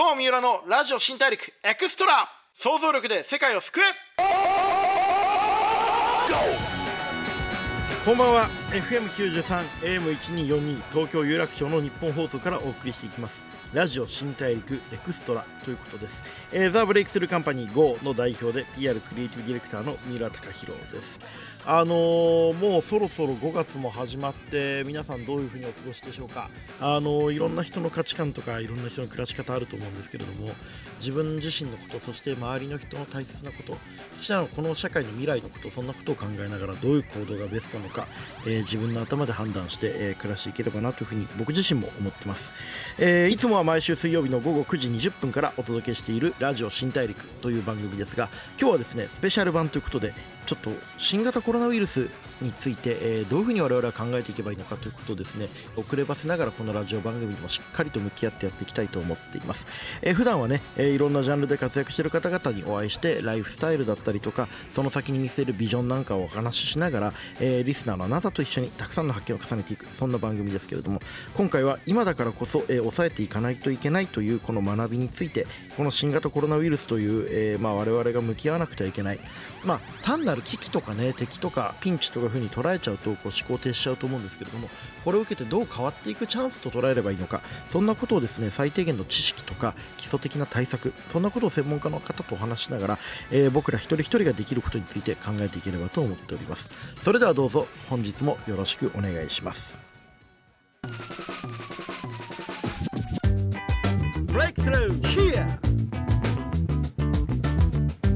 郷三浦のラジオ新大陸エクストラ。想像力で世界を救え。こんばんは。FM93 AM1242 東京有楽町の日本放送からお送りしていきます。ラジオ新大陸エクストラということです、えーザ・ブレイクスルーカンパニー GO の代表で PR クリエイティブディレクターの三浦貴弘です。あのーもうそろそろ5月も始まって皆さんどういうふうにお過ごしでしょうか。あのーいろんな人の価値観とかいろんな人の暮らし方あると思うんですけれども自分自身のことそして周りの人の大切なことそしてあのこの社会の未来のことそんなことを考えながらどういう行動がベストなのか、えー自分の頭で判断して、え暮らしていければなというふうに僕自身も思ってます、えいつもは毎週水曜日の午後9時20分からお届けしているラジオ新大陸という番組ですが今日はですねスペシャル版ということでちょっと新型コロナウイルスについて、えーどういうふうに我々は考えていけばいいのかということをですね遅ればせながらこのラジオ番組にもしっかりと向き合ってやっていきたいと思っています、えー普段はね、えーいろんなジャンルで活躍している方々にお会いしてライフスタイルだったりとかその先に見せるビジョンなんかをお話ししながら、えーリスナーのあなたと一緒にたくさんの発見を重ねていくそんな番組ですけれども今回は今だからこそ、えー抑えていかないといけないというこの学びについてこの新型コロナウイルスという、えーまあ、我々が向き合わなくてはいけない、まあ、単なる危機とかね敵とかピンチとかふうに捉えちゃうとこう思考停止しちゃうと思うんですけれどもこれを受けてどう変わっていくチャンスと捉えればいいのかそんなことをですね最低限の知識とか基礎的な対策そんなことを専門家の方とお話しながら、えー僕ら一人一人ができることについて考えていければと思っておりますそれではどうぞ本日もよろしくお願いしますブレイクスルー Here!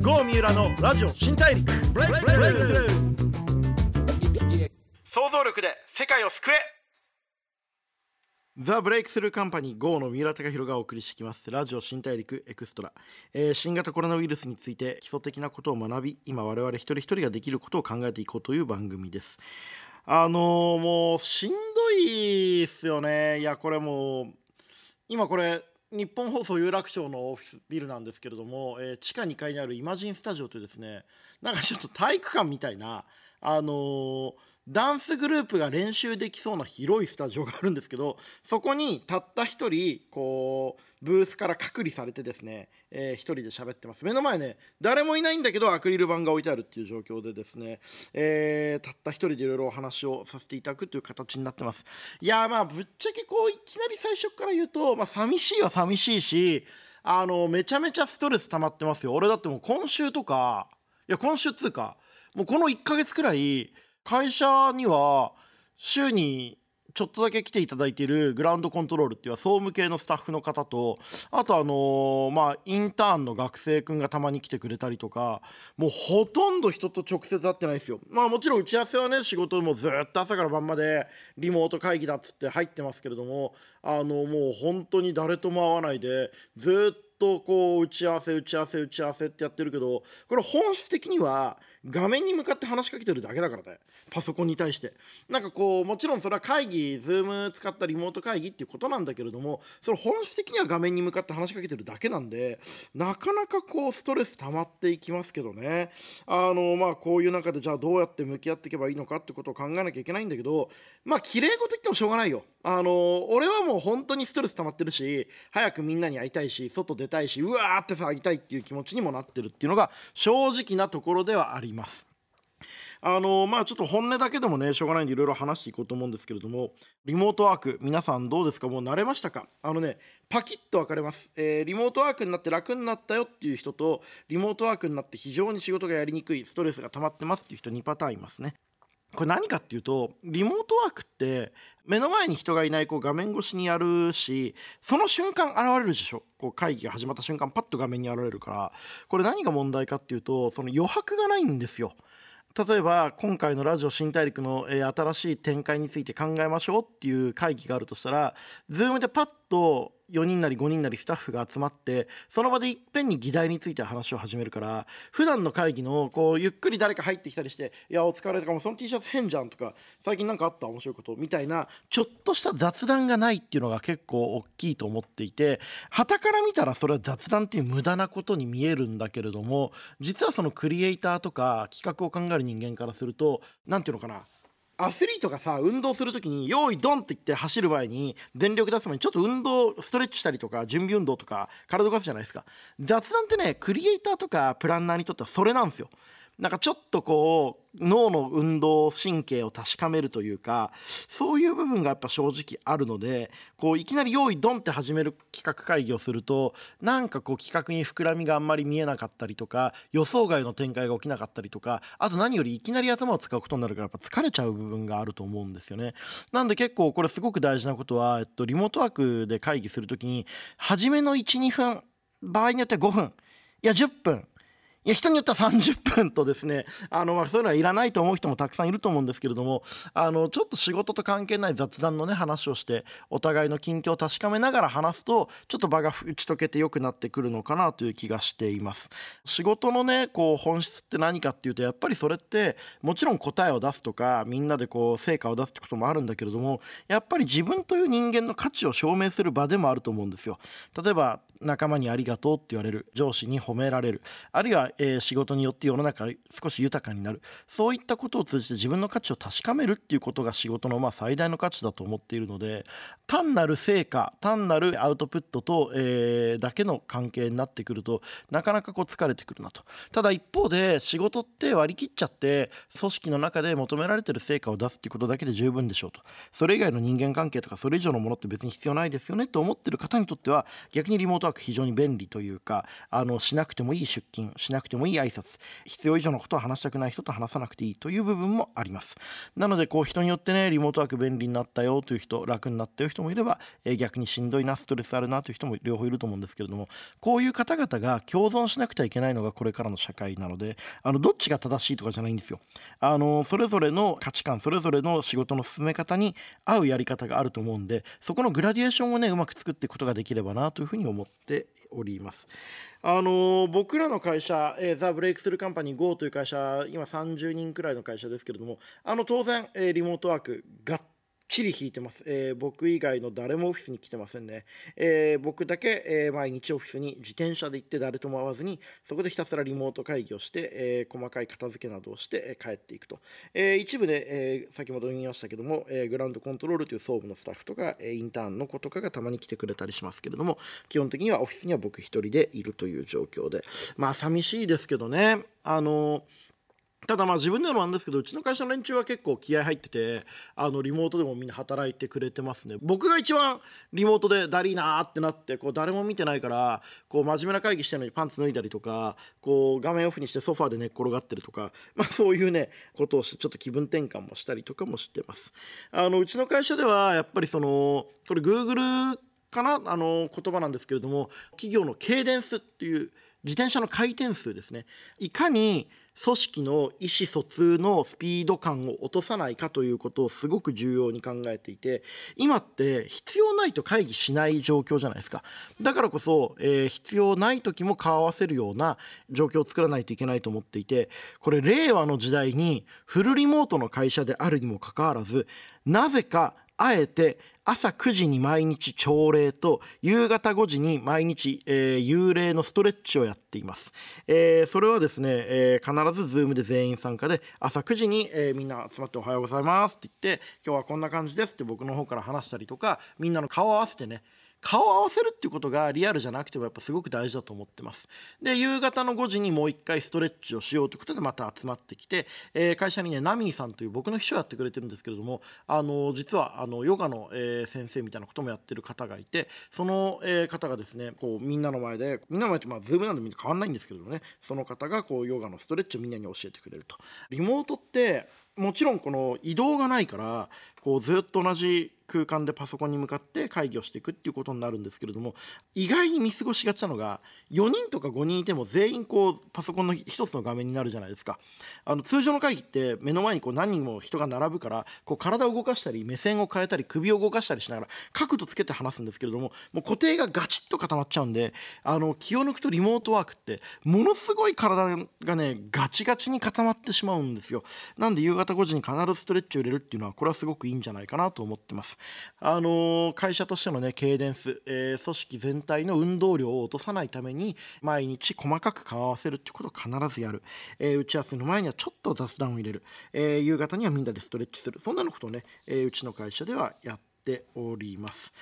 ゴー三浦のラジオ新大陸。ブレイクスルー想像力で世界を救え。ザ・ブレイクスルーカンパニー GO の三浦貴弘がお送りしてきます。ラジオ新大陸エクストラ、えー新型コロナウイルスについて基礎的なことを学び今我々一人一人ができることを考えていこうという番組です。あのーもうしんどいっすよね。いやこれもう今これ日本放送有楽町のオフィスビルなんですけれども、えー地下2階にあるイマジンスタジオというですねなんかちょっと体育館みたいなあのーダンスグループが練習できそうな広いスタジオがあるんですけどそこにたった一人こうブースから隔離されてですね、えー一人で喋ってます。目の前ね誰もいないんだけどアクリル板が置いてあるっていう状況でですね、えーたった一人でいろいろお話をさせていただくという形になってます。いやーまあぶっちゃけこういきなり最初から言うと、まあ、寂しいは寂しいしあのめちゃめちゃストレス溜まってますよ。俺だってもう今週とかいや今週っつうかもうこの1ヶ月くらい会社には週にちょっとだけ来ていただいているグラウンドコントロールっていうは総務系のスタッフの方とあとあのまあインターンの学生くんがたまに来てくれたりとかもうほとんど人と直接会ってないですよ。まあもちろん打ち合わせはね仕事もずっと朝から晩までリモート会議だっつって入ってますけれどもあのもう本当に誰とも会わないでずっとこう打ち合わせ打ち合わせ打ち合わせってやってるけどこれ本質的には画面に向かって話しかけてるだけだからね。パソコンに対して。なんかこうもちろんそれは会議 Zoom 使ったリモート会議っていうことなんだけれどもそれ本質的には画面に向かって話しかけてるだけなんでなかなかこうストレス溜まっていきますけどね。あのまあこういう中でじゃあどうやって向き合っていけばいいのかってことを考えなきゃいけないんだけどまあ綺麗事言ってもしょうがないよ。あの俺はもう本当にストレス溜まってるし早くみんなに会いたいし外出たいしうわーって騒ぎたいっていう気持ちにもなってるっていうのが正直なところではあります。います。あのまあちょっと本音だけでもねしょうがないんでいろいろ話していこうと思うんですけれどもリモートワーク皆さんどうですか？もう慣れましたか？あのねパキッと分かれます、えーリモートワークになって楽になったよっていう人とリモートワークになって非常に仕事がやりにくいストレスが溜まってますっていう人2パターンいますね。これ何かっていうとリモートワークって目の前に人がいないこう画面越しにやるしその瞬間現れるでしょ？こう会議が始まった瞬間パッと画面に現れるから。これ何が問題かっていうとその余白がないんですよ。例えば今回のラジオ新大陸の、え新しい展開について考えましょうっていう会議があるとしたら Zoom でパッと4人なり5人なりスタッフが集まってその場でいっぺんに議題について話を始めるから普段の会議のこうゆっくり誰か入ってきたりして「いやお疲れ」とかも「その T シャツ変じゃん」とか「最近なんかあった面白いこと」みたいなちょっとした雑談がないっていうのが結構大きいと思っていて傍から見たらそれは雑談っていう無駄なことに見えるんだけれども実はそのクリエイターとか企画を考える人間からすると何ていうのかなアスリートがさ運動する時に用意ドンって言って走る前に全力出す前にちょっと運動ストレッチしたりとか準備運動とか体動かすじゃないですか。雑談ってねクリエイターとかプランナーにとってはそれなんですよ。なんかちょっとこう脳の運動神経を確かめるというかそういう部分がやっぱ正直あるのでこういきなり用意ドンって始める企画会議をするとなんかこう企画に膨らみがあんまり見えなかったりとか予想外の展開が起きなかったりとかあと何よりいきなり頭を使うことになるからやっぱ疲れちゃう部分があると思うんですよね。なんで結構これすごく大事なことは、えっと、リモートワークで会議する時に初めの12分場合によっては5分いや10分いや人によっては30分とですねあの、まあ、そういうのはいらないと思う人もたくさんいると思うんですけれどもあのちょっと仕事と関係ない雑談のね話をしてお互いの近況を確かめながら話すとちょっと場が打ち解けて良くなってくるのかなという気がしています。仕事のねこう本質って何かっていうとやっぱりそれってもちろん答えを出すとかみんなでこう成果を出すってこともあるんだけれどもやっぱり自分という人間の価値を証明する場でもあると思うんですよ。例えば仲間にありがとうって言われる。上司に褒められる。あるいは、えー、仕事によって世の中少し豊かになる。そういったことを通じて自分の価値を確かめるっていうことが仕事のまあ最大の価値だと思っているので単なる成果単なるアウトプットと、えー、だけの関係になってくるとなかなかこう疲れてくるなと。ただ一方で仕事って割り切っちゃって組織の中で求められてる成果を出すっていうことだけで十分でしょうと。それ以外の人間関係とかそれ以上のものって別に必要ないですよねと思ってる方にとっては逆にリモートワーク非常に便利というかあのしなくてもいい出勤しなくてもいい挨拶必要以上のことは話したくない人と話さなくていいという部分もあります。なのでこう人によってねリモートワーク便利になったよという人楽になったよ人もいれば、え、逆にしんどいなストレスあるなという人も両方いると思うんですけれどもこういう方々が共存しなくてはいけないのがこれからの社会なのであのどっちが正しいとかじゃないんですよ。あのそれぞれの価値観それぞれの仕事の進め方に合うやり方があると思うんでそこのグラディエーションをねうまく作っていくことができればなというふうに思ってております。あの、僕らの会社、えー、ザ・ブレイクスルーカンパニー GO という会社今30人くらいの会社ですけれどもあの当然、えー、リモートワークがっちり引いてます、えー、僕以外の誰もオフィスに来てませんね、えー、僕だけ、えー、毎日オフィスに自転車で行って誰とも会わずにそこでひたすらリモート会議をして、え細かい片付けなどをして、え帰っていくと、え一部で、え先ほど言いましたけども、えグラウンドコントロールという総務のスタッフとか、えインターンの子とかがたまに来てくれたりしますけれども基本的にはオフィスには僕一人でいるという状況で。まあ寂しいですけどね。あのーただまあ自分でもなんですけどうちの会社の連中は結構気合入っててあのリモートでもみんな働いてくれてますね。僕が一番リモートでだりーなーってなってこう誰も見てないからこう真面目な会議してるのにパンツ脱いだりとかこう画面オフにしてソファーで寝っ転がってるとか、まあ、そういうねことをしてちょっと気分転換もしたりとかもしてます。あのうちの会社ではやっぱりそのこれ Google かな？あの言葉なんですけれども企業のケイデンスっていう自転車の回転数ですね。いかに組織の意思疎通のスピード感を落とさないかということをすごく重要に考えていて今って必要ないと会議しない状況じゃないですか。だからこそ、えー、必要ない時も顔合わせるような状況を作らないといけないと思っていてこれ令和の時代にフルリモートの会社であるにもかかわらずなぜかあえて朝9時に毎日朝礼と夕方5時に毎日、えー、幽霊のストレッチをやっています、えー、それはですね、えー、必ず Zoom で全員参加で朝9時に、えー、みんな集まっておはようございますって言って今日はこんな感じですって僕の方から話したりとかみんなの顔を合わせてね顔を合わせるっていうことがリアルじゃなくてもやっぱすごく大事だと思ってます。で夕方の5時にもう一回ストレッチをしようということでまた集まってきて、えー、会社にねナミーさんという僕の秘書をやってくれてるんですけれどもあの実はあのヨガの、えー、先生みたいなこともやってる方がいてその、えー、方がですねこうみんなの前でみんなの前ってまあ Zoomなんでみんな変わんないんですけれどもねその方がこうヨガのストレッチをみんなに教えてくれると。リモートってもちろんこの移動がないからこうずっと同じ空間でパソコンに向かって会議をしていくっていうことになるんですけれども意外に見過ごしがちなのが4人とか5人いても全員こうパソコンの1つの画面になるじゃないですか。あの通常の会議って目の前にこう何人も人が並ぶからこう体を動かしたり目線を変えたり首を動かしたりしながら角度つけて話すんですけれどももう固定がガチッと固まっちゃうんであの気を抜くとリモートワークってものすごい体がねガチガチに固まってしまうんですよ。なんで夕方5時に必ずストレッチを入れるっていうのはこれはすごくいいんじゃないかなと思ってます。あの会社としてのねケイデンス、えー、組織全体の運動量を落とさないために毎日細かく顔合わせるってことを必ずやる、えー、打ち合わせの前にはちょっと雑談を入れる、え、夕方にはみんなでストレッチする。そんなのことをね、え、うちの会社ではやっております。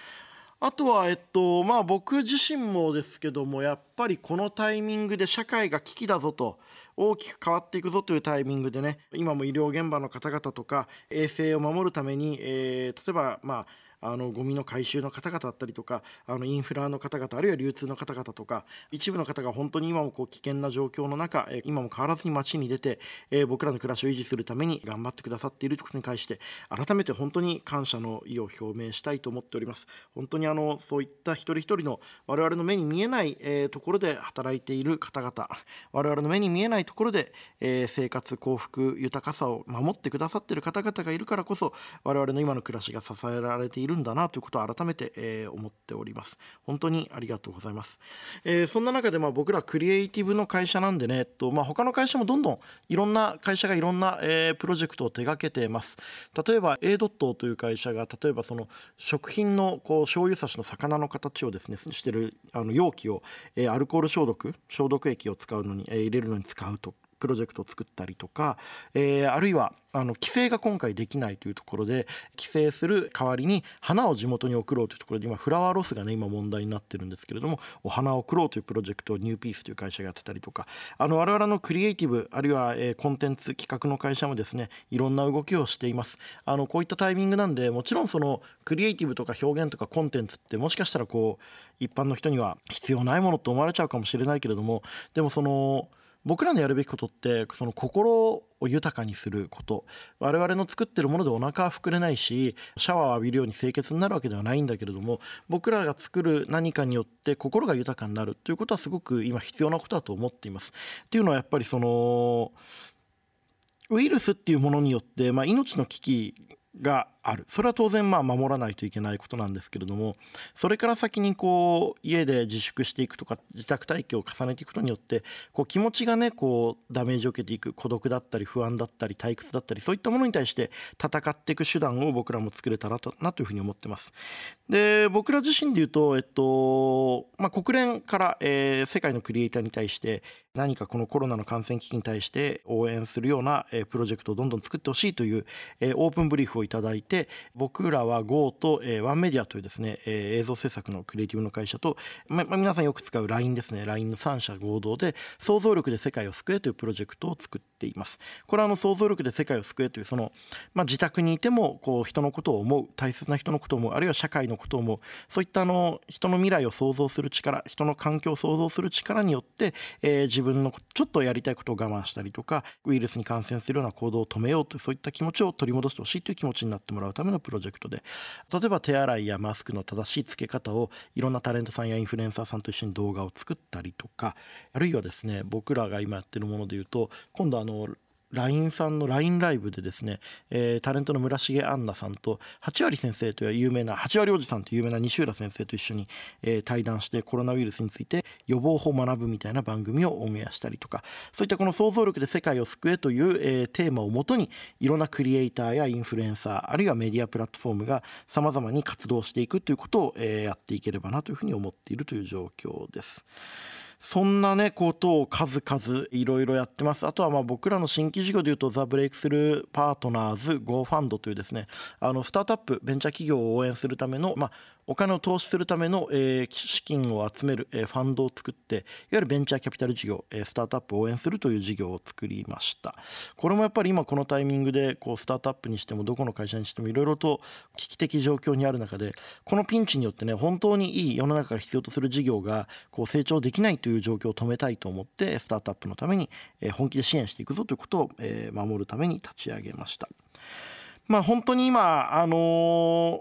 あとは、えっと、まあ僕自身もですけども、やっぱりこのタイミングで社会が危機だぞと、大きく変わっていくぞというタイミングでね、今も医療現場の方々とか、衛生を守るために、えー、例えば、まあ、あのゴミの回収の方々だったりとかあのインフラの方々あるいは流通の方々とか一部の方が本当に今もこう危険な状況の中、え今も変わらずに街に出て、え僕らの暮らしを維持するために頑張ってくださっているということに対して改めて本当に感謝の意を表明したいと思っております。本当にあのそういった一人一人の我々の目に見えない、えところで働いている方々我々の目に見えないところで、え生活幸福豊かさを守ってくださっている方々がいるからこそ我々の今の暮らしが支えられているるんだなということを改めて、えー、思っております。本当にありがとうございます、えー、そんな中でまあ僕らクリエイティブの会社なんでね、えっとまあ、他の会社もどんどんいろんな会社がいろんな、えー、プロジェクトを手掛けてます。例えば A ドットという会社が例えばその食品のこう醤油差しの魚の形をですねしてるあの容器を、えー、アルコール消毒消毒液を使うのに、えー、入れるのに使うと。プロジェクトを作ったりとか、えー、あるいはあの規制が今回できないというところで規制する代わりに花を地元に送ろうというところで今フラワーロスがね今問題になってるんですけれどもお花を送ろうというプロジェクトをニューピースという会社がやってたりとかあの我々のクリエイティブあるいは、えー、コンテンツ企画の会社もですねいろんな動きをしています。あのこういったタイミングなんでもちろんそのクリエイティブとか表現とかコンテンツってもしかしたらこう一般の人には必要ないものと思われちゃうかもしれないけれどもでもその僕らのやるべきことってその心を豊かにすること我々の作ってるものでお腹は膨れないしシャワーを浴びるように清潔になるわけではないんだけれども僕らが作る何かによって心が豊かになるということはすごく今必要なことだと思っています。っていうのはやっぱりそのウイルスっていうものによって、まあ、命の危機があるそれは当然まあ守らないといけないことなんですけれどもそれから先にこう家で自粛していくとか自宅待機を重ねていくことによってこう気持ちがねこうダメージを受けていく孤独だったり不安だったり退屈だったりそういったものに対して戦っていく手段を僕らも作れたらなというふうに思ってます。で僕ら自身で言うと、えっとまあ、国連から、えー、世界のクリエイターに対して何かこのコロナの感染危機に対して応援するような、えー、プロジェクトをどんどん作ってほしいという、えー、オープンブリーフをいただいて僕らは GO と、えー、ワンメディアというですね、えー、映像制作のクリエイティブの会社と、まま、皆さんよく使う LINE ですね。LINE の3社合同で想像力で世界を救えというプロジェクトを作ってています。これはあの想像力で世界を救えというその、まあ、自宅にいてもこう人のことを思う大切な人のことを思うあるいは社会のことを思うそういったあの人の未来を想像する力人の環境を想像する力によって、えー、自分のちょっとやりたいことを我慢したりとかウイルスに感染するような行動を止めようというそういった気持ちを取り戻してほしいという気持ちになってもらうためのプロジェクトで例えば手洗いやマスクの正しいつけ方をいろんなタレントさんやインフルエンサーさんと一緒に動画を作ったりとかあるいはですね僕らが今やってるもので言うと今度あのの LINE さんの LINE ライブでですね、えー、タレントの村重杏奈さんと八割先生という有名な八割おじさんという有名な西浦先生と一緒に、えー、対談してコロナウイルスについて予防法を学ぶみたいな番組をオンエアしたりとかそういったこの想像力で世界を救えという、えー、テーマをもとにいろんなクリエイターやインフルエンサーあるいはメディアプラットフォームがさまざまに活動していくということを、え、やっていければなというふうに思っているという状況です。そんなねことを数々いろいろやってます。あとはまあ僕らの新規事業でいうとザ・ブレイクスルーパートナーズ Go ファンドというですねあのスタートアップベンチャー企業を応援するための、まあ、お金を投資するための、えー、資金を集める、えー、ファンドを作っていわゆるベンチャーキャピタル事業、えー、スタートアップを応援するという事業を作りましたこれもやっぱり今このタイミングでこうスタートアップにしてもどこの会社にしてもいろいろと危機的状況にある中でこのピンチによってね本当にいい世の中が必要とする事業がこう成長できないという状況を止めたいと思ってスタートアップのためにえ本気で支援していくぞということをえ守るために立ち上げました。まあ本当に今あの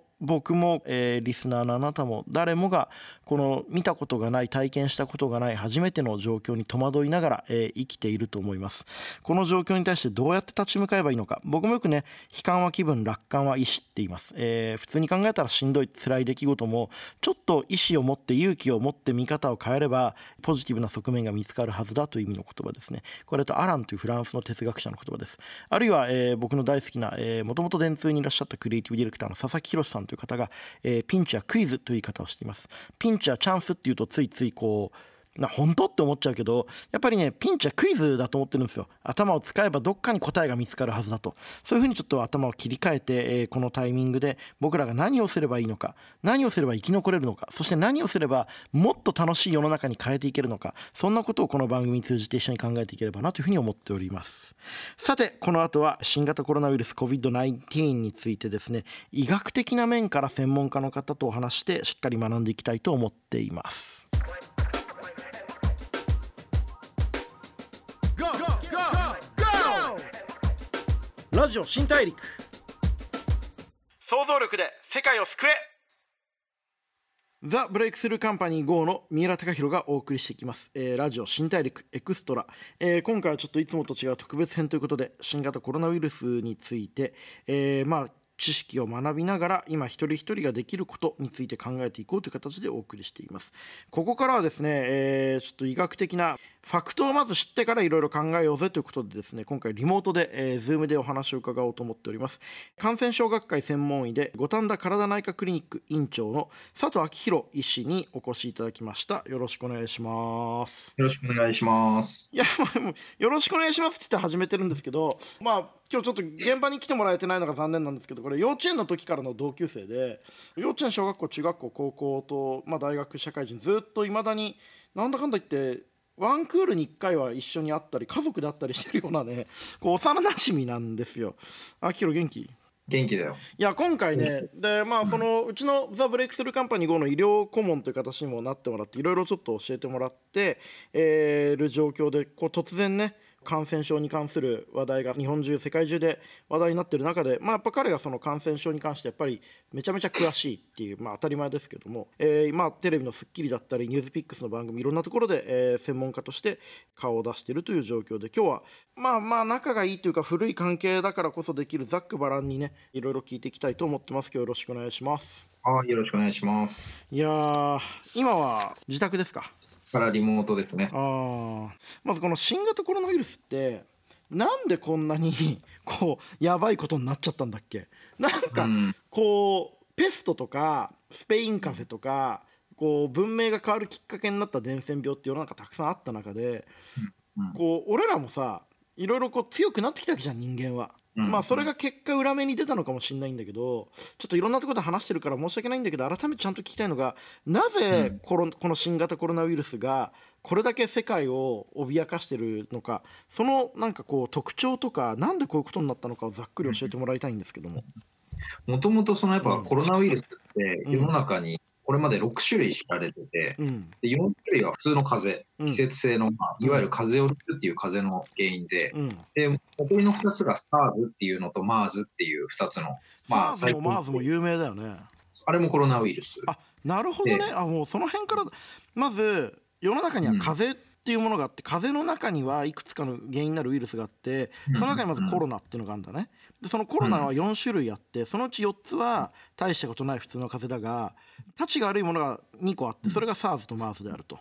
ー僕も、えー、リスナーのあなたも誰もがこの見たことがない体験したことがない初めての状況に戸惑いながら、えー、生きていると思います。この状況に対してどうやって立ち向かえばいいのか僕もよくね悲観は気分楽観は意志って言います、えー、普通に考えたらしんどい辛い出来事もちょっと意志を持って勇気を持って見方を変えればポジティブな側面が見つかるはずだという意味の言葉ですね。これとアランというフランスの哲学者の言葉です。あるいは、え、僕の大好きなもともと電通にいらっしゃったクリエイティブディレクターの佐々木宏さんという方が、えーピンチはクイズという言い方をしています。ピンチはチャンスっていうとついついこうな本当って思っちゃうけどやっぱりねピンチはクイズだと思ってるんですよ。頭を使えばどっかに答えが見つかるはずだと。そういうふうにちょっと頭を切り替えて、えーこのタイミングで僕らが何をすればいいのか何をすれば生き残れるのかそして何をすればもっと楽しい世の中に変えていけるのかそんなことをこの番組に通じて一緒に考えていければなというふうに思っております。さてこの後は新型コロナウイルス COVID-19 についてですね医学的な面から専門家の方とお話してしっかり学んでいきたいと思っています。ラジオ新大陸。想像力で世界を救え。ザ・ブレイクスルーカンパニー GO の三浦貴弘がお送りしていきます、えーラジオ新大陸エクストラ、えー今回はちょっといつもと違う特別編ということで新型コロナウイルスについて、えーまあ知識を学びながら今一人一人ができることについて考えていこうという形でお送りしています。ここからはですね、えーちょっと医学的なファクトをまず知ってからいろいろ考えようぜということでですね今回リモートで、えー、Zoom でお話を伺おうと思っております。感染症学会専門医で五反田体内科クリニック院長の佐藤昭弘医師にお越しいただきました。よろしくお願いします。よろしくお願いします。いやもう よろしくお願いしますって言って始めてるんですけどまあ今日ちょっと現場に来てもらえてないのが残念なんですけどこれ幼稚園の時からの同級生で幼稚園小学校中学校高校と、まあ、大学社会人ずっといまだになんだかんだ言ってワンクールに1回は一緒に会ったり家族で会ったりしてるようなねこう幼なじみなんですよ。あきろ元気？元気だよ。いや今回ねでまあそのうちのザ・ブレイクスルーカンパニー5の医療顧問という形にもなってもらっていろいろちょっと教えてもらってえーる状況でこう突然ね感染症に関する話題が日本中世界中で話題になってる中で、まあ、やっぱ彼がその感染症に関してやっぱりめちゃめちゃ詳しいっていう、まあ、当たり前ですけども、えーまあ、テレビの『スッキリ』だったり「ニュースピックスの番組いろんなところで、えー専門家として顔を出しているという状況で今日はまあまあ仲がいいというか古い関係だからこそできるざっくばらんにねいろいろ聞いていきたいと思ってます。今日よろしくお願いします。はい、よろしくお願いします。いやー今は自宅ですか？からリモートですね。あー。まずこの新型コロナウイルスってなんでこんなに こうやばいことになっちゃったんだっけ？なんかうん。こうペストとかスペイン風邪とかこう文明が変わるきっかけになった伝染病って世の中たくさんあった中でうん。こう俺らもさいろいろこう強くなってきたわけじゃん人間は。うんまあそれが結果裏目に出たのかもしれないんだけどちょっといろんなところで話してるから申し訳ないんだけど改めてちゃんと聞きたいのがなぜコロこの新型コロナウイルスがこれだけ世界を脅かしてるのかそのなんかこう特徴とかなんでこういうことになったのかをざっくり教えてもらいたいんですけども。もともとそのやっぱうんコロナウイルスってうん。世の中にこれまで6種類知られてて、うん。で4種類は普通の風邪、うん。季節性の、まあいわゆる風邪をひくっていう風邪の原因で、うん、で残りの2つが SARS っていうのと MERS っていう2つの、まあ、SARS も MERS も有名だよね。あれもコロナウイルス。あなるほどね。であもうその辺からまず世の中には風邪っていうものがあって、風邪の中にはいくつかの原因になるウイルスがあってうん。その中にまずコロナっていうのがあるんだね。でそのコロナは4種類あってそのうち4つは大したことない普通の風邪だがたちが悪いものが2個あってそれが SARS と MERS であると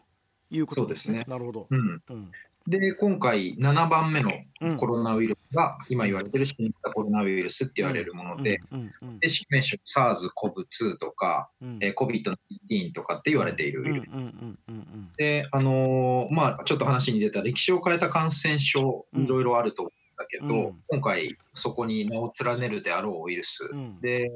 いうことですね。そうなるほど、うん、うんで今回7番目のうん。コロナウイルスが今言われてる新型コロナウイルスって言われるもので、うんうんで、疾病種 SARS-CoV-2 とか、うん。えー COVID-19 とかって言われているウイルス。で、あのーまあ、ちょっと話に出た歴史を変えた感染症、うんいろいろあると思うんだけど、うん。今回そこに名を連ねるであろうウイルス。うん。で、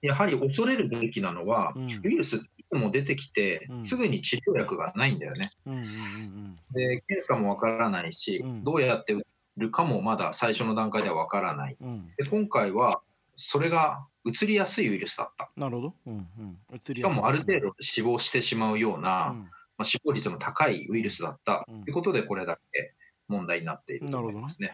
やはり恐れるべきなのは、うん。ウイルスいつも出てきてう、ん。すぐに治療薬がないんだよね。うんうんうんで、検査もわからないし、うん。どうやって打るかもまだ最初の段階ではわからない。うん。うんで、今回はそれが移りやすいウイルスだった。なるほど、うんうん、移りしやすい。かもある程度死亡してしまうような、うん。まあ、死亡率の高いウイルスだった。うん。ということで、これだけ問題になっていると思いますね。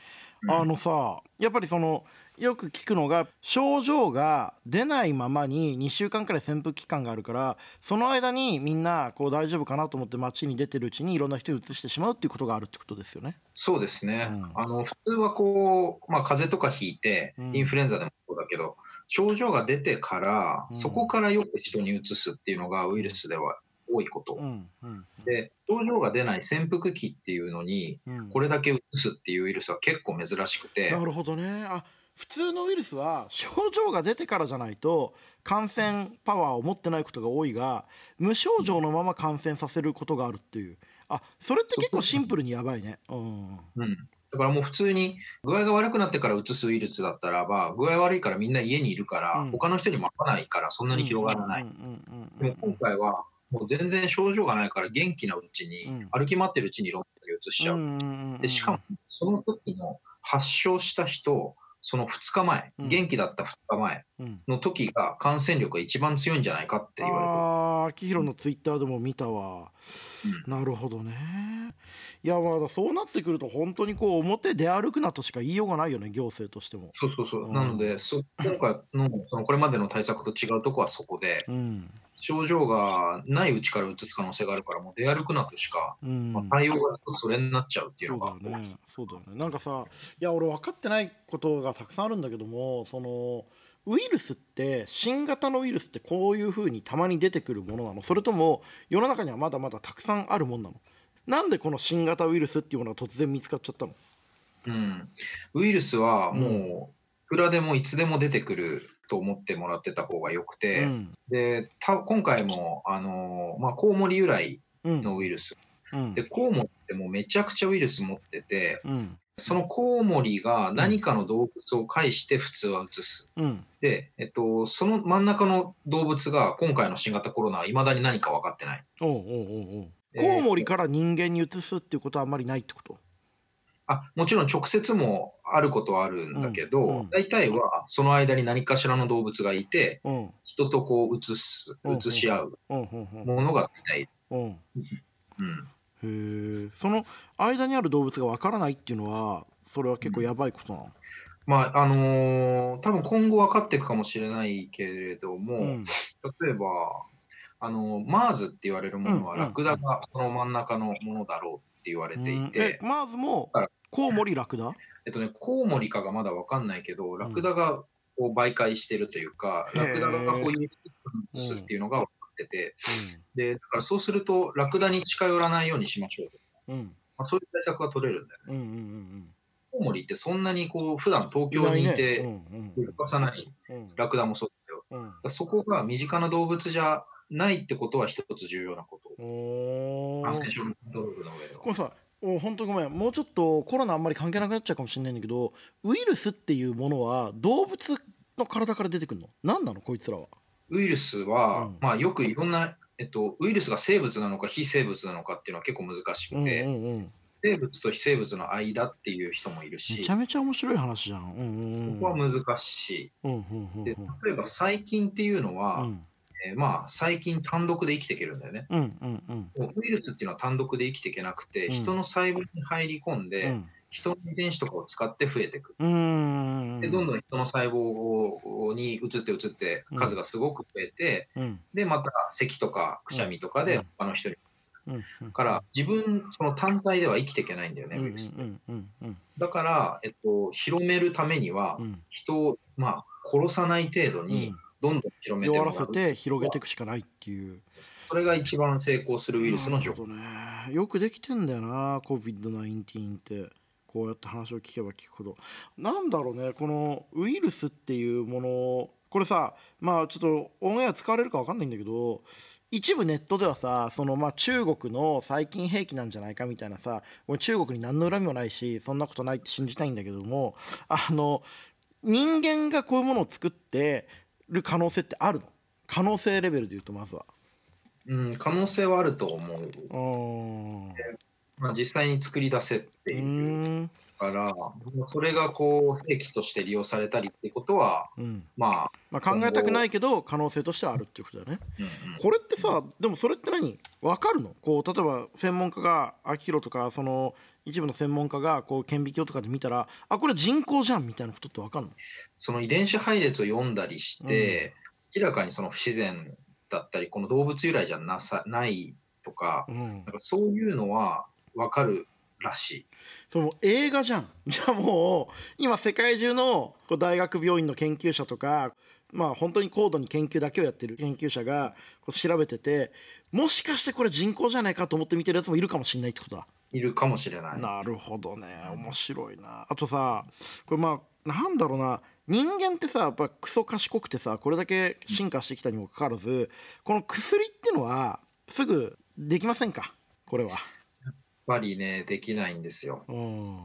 あのさやっぱりそのよく聞くのが症状が出ないままに2週間くらい潜伏期間があるからその間にみんなこう大丈夫かなと思って街に出てるうちにいろんな人に移してしまうっていうことがあるってことですよね。そうですね、うん。あの普通はこう、まあ、風邪とかひいてうん、インフルエンザでもそうだけど、症状が出てから、うん。そこからよく人に移すっていうのがウイルスでは多いこと。うん。うん。で、症状が出ない潜伏期っていうのに、うん。これだけ移すっていうウイルスは結構珍しくて、なるほどね。あ普通のウイルスは症状が出てからじゃないと感染パワーを持ってないことが多いが無症状のまま感染させることがあるっていう。あそれって結構シンプルにやばいね。うん。うん。だからもう普通に具合が悪くなってから移すウイルスだったらば、具合悪いからみんな家にいるから、うん。他の人にもかないからそんなに広がらない。でうんも今回はもう全然症状がないから元気なうちに、うん。歩き回ってるうちに論文を移しちゃう。うんうんうでしかもその時の発症した人、その2日前、うん。元気だった2日前うん。の時が感染力が一番強いんじゃないかって言われてる。ああ秋広のツイッターでも見たわ、なるほどね。いやまだそうなってくると本当にこう表出歩くなとしか言いようがないよね行政としても。そうそうそう。うん。なので、そ今回のそのこれまでの対策と違うとこはそこで、うん症状がないうちからうつす可能性があるから、もう出歩くなとしか、うん。まあ、対応がそれになっちゃうっていうそうのが、だよね。そうだよね。なんかさいや俺分かってないことがたくさんあるんだけどもそのウイルスって新型のウイルスってこういうふうにたまに出てくるものなの？それとも世の中にはまだまだたくさんあるもんなの？なんでこの新型ウイルスっていうものが突然見つかっちゃったの？うん、ウイルスはもう、いくらでもいつでも出てくると思ってもらってた方がよくて、うん。でた今回も、あのまあ、コウモリ由来うん。のウイルス、うん。でコウモリってもうめちゃくちゃウイルス持ってて、うん。そのコウモリが何かの動物を介して普通は移す。うん。で、えっと、その真ん中の動物が今回の新型コロナはいまだに何か分かってない。コウモリから人間に移すっていうことはあんまりないってこと？あもちろん直接もあることはあるんだけど、うんうん。大体はその間に何かしらの動物がいて、うん。人とこう移すうん移し合うものがいない。うん。うん。うん、へえその間にある動物がわからないっていうのはそれは結構やばいことなの？まああのー多分今後分かっていくかもしれないけれども、うん。例えば、あのー、MARS って言われるものはラクダがその真ん中のものだろうって言われていうん。て、えまずもあコウモリラクダ？えっとね、コウモリかがまだ分かんないけど、ラクダがこう媒介してるというか、へー。ラクダがこういうすっていうのが分かってて、で、だからそうすると、ラクダに近寄らないようにしましょうと。うん。うんまあ、そういう対策が取れるんだよね。うんうんうんコウモリってそんなにこう、普段東うん京にいて、動かさない、うん。ラクダもそうですよ。うん。だからそこが身近な動物じゃないってことは一つ重要なこと。おー。感染症のコントロールの上ではこれさお本当ごめん。もうちょっとコロナあんまり関係なくなっちゃうかもしれないんだけどウイルスっていうものは動物の体から出てくるの？何なのこいつらは？ウイルスは、うん。まあよくいろんな、えっと、ウイルスが生物なのか非生物なのかっていうのは結構難しくて、うんうんうん。生物と非生物の間っていう人もいるめしちゃ、めちゃ面白い話じゃん。うんうんうん。ここは難しい。うんうんうんで例えば細菌っていうのは、うんえーまあ細菌単独で生きていけるんだよね。うんうんうん。ウイルスっていうのは単独で生きていけなくて、うん。人の細胞に入り込んで、うん。人の遺伝子とかを使って増えていく。うーんで、どんどん人の細胞に移って移ってうん数がすごく増えて、うん。で、また咳とかくしゃみとかでうん。他の人に。うん。うん。から、自分、その単体では生きていけないんだよね、うんウイルスって。うんうん。うんだから、えっと、広めるためにはう、ん。人を、まあ、殺さない程度に、どんどん広めて弱ら。せて広げていくしかないっていうそれが一番成功するウイルスの状況。なるほどねよくできてんだよな COVID-19 ってこうやって話を聞けば聞くほどなんだろうねこのウイルスっていうものこれさまあちょっとオンエア使われるか分かんないんだけど一部ネットではさそのまあ中国の細菌兵器なんじゃないかみたいなさ俺中国に何の恨みもないしそんなことないって信じたいんだけどもあの人間がこういうものを作ってる可能性ってあるの？可能性レベルで言うとまずは。うん、可能性はあると思う。うー。んまあ、実際に作り出せってう。いうから、それがこう兵器として利用されたりってことは、うん。まあ、まあ、考えたくないけど可能性としてはあるっていうことだよね。うんうん。これってさでもそれって何？分かるの？こう例えば専門家が秋広とかその一部の専門家がこう顕微鏡とかで見たらあこれ人工じゃんみたいなことって分かるの？その遺伝子配列を読んだりして、明らかにその不自然だったり、この動物由来じゃなさないとか、うんなんかそういうのは分かるらしい。その映画じゃん じゃあもう今世界中のこう大学病院の研究者とかまあ本当に高度に研究だけをやってる研究者がこう調べててもしかしてこれ人工じゃないかと思って見てるやつもいるかもしれないってことだ。いるかもしれない。なるほどね。面白いな。あとさこれまあなんだろうな。人間ってさやっぱクソ賢くてさこれだけ進化してきたにもかかわらずこの薬っていうのはすぐできませんか？これは。やっぱりね、できないんですよ。うん。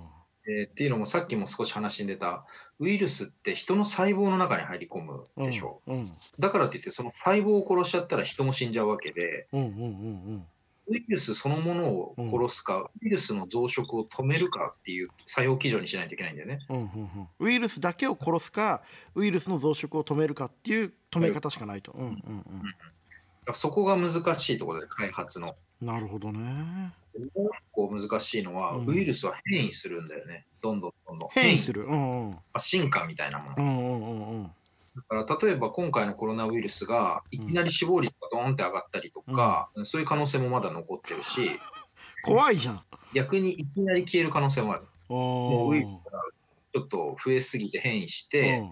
えーっていうのもさっきも少し話に出たウイルスって人の細胞の中に入り込むでしょ、うんだからって言ってその細胞を殺しちゃったら人も死んじゃうわけでうんうんうんウイルスそのものを殺すか、ウイルスの増殖を止めるかっていう作用基準にしないといけないんだよね。うんうんうんウイルスだけを殺すかウイルスの増殖を止めるかっていう止め方しかないと。うんうんだからそこが難しいところで開発の。うん、なるほどね。もう一個難しいのは、うんウイルスは変異するんだよね。どんどんどんどん。変異する。うんうんまあ進化みたいなもの。うんうんうんうんだから例えば今回のコロナウイルスがいきなり死亡率がドーンって上がったりとか、そういう可能性もまだ残ってるし、怖いじゃん。逆にいきなり消える可能性もある。もおうウイルスがちょっと増えすぎて変異して、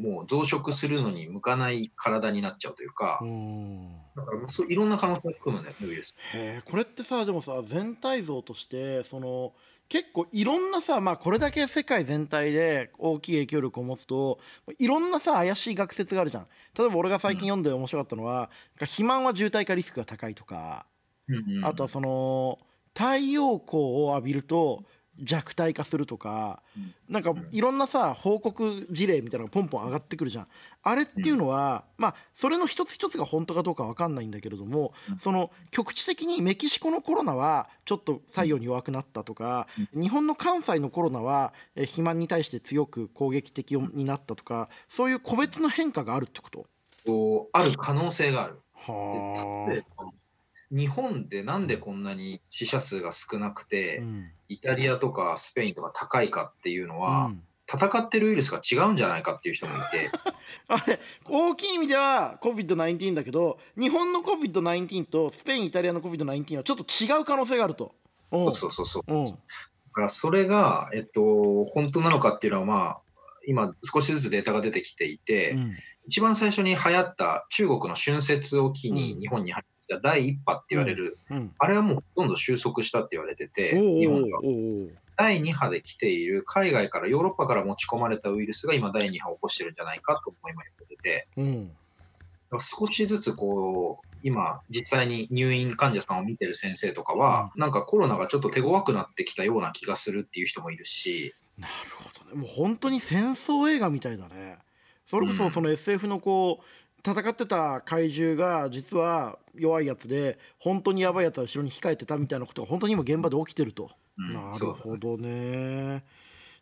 もう増殖するのに向かない体になっちゃうというかう、んだからそういろんな可能性を含むね、ウイルス。へえこれってさでもさ全体像としてその結構いろんなさまあこれだけ世界全体で大きい影響力を持つといろんなさ怪しい学説があるじゃん。例えば俺が最近読んで面白かったのは、肥満は渋滞化リスクが高いとか、うんうん。あとはその太陽光を浴びると弱体化するとか、うん。なんかいろんなさ報告事例みたいなのがポンポン上がってくるじゃん。あれっていうのは、まあそれの一つ一つが本当かどうかわかんないんだけれども、うん。その局地的にメキシコのコロナはちょっと作用に弱くなったとか、日本の関西のコロナはえー肥満に対して強く攻撃的になったとかそういう個別の変化があるってこと？とある可能性がある。は日本でなんでこんなに死者数が少なくて、うんイタリアとかスペインとか高いかっていうのうは、ん。戦ってるウイルスが違うんじゃないかっていう人もいて、あれ大きい意味では COVID-19 だけど日本の COVID-19 とスペインイタリアの COVID-19 はちょっと違う可能性があると。う。んそうそうそう。う。んだからそれが、えっと、本当なのかっていうのは、まあ、今少しずつデータが出てきていて、うん。一番最初に流行った中国の春節を機にうん。日本に入った第一波って言われる、うん。あれはもうほとんど収束したって言われてて、日本では。第2波で来ている海外からヨーロッパから持ち込まれたウイルスが今第2波を起こしてるんじゃないかと思いまってて、うん。少しずつこう、今実際に入院患者さんを見てる先生とかは、なんかコロナがちょっと手強くなってきたような気がするっていう人もいるし、なるほどね。もう本当に戦争映画みたいだね。それこうん。そその SF のこう戦ってた怪獣が実は弱いやつで本当にやばいやつは後ろに控えてたみたいなことが本当に今現場で起きてると、うんなるほどね。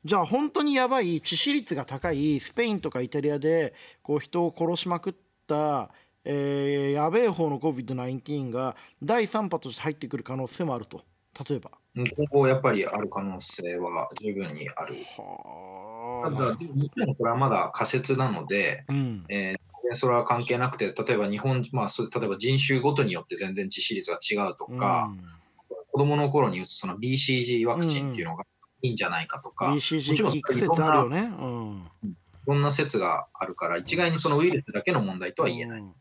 じゃあ本当にやばい致死率が高いスペインとかイタリアでこう人を殺しまくった、えーやべえ方の COVID-19 が第3波として入ってくる可能性もあると。例えば。今後やっぱりある可能性は十分にある。はただ、でももちろんこれはまだ仮説なので、うん。えーそれは関係なくて、例えば日本、まあ、例えば人種ごとによって全然致死率が違うとか、子供の頃に打つその BCG ワクチンっていうのがいいんじゃないかとか、うん、もちろん聞く説あるよね。うんいろんな説があるから、一概にそのウイルスだけの問題とは言えない。うん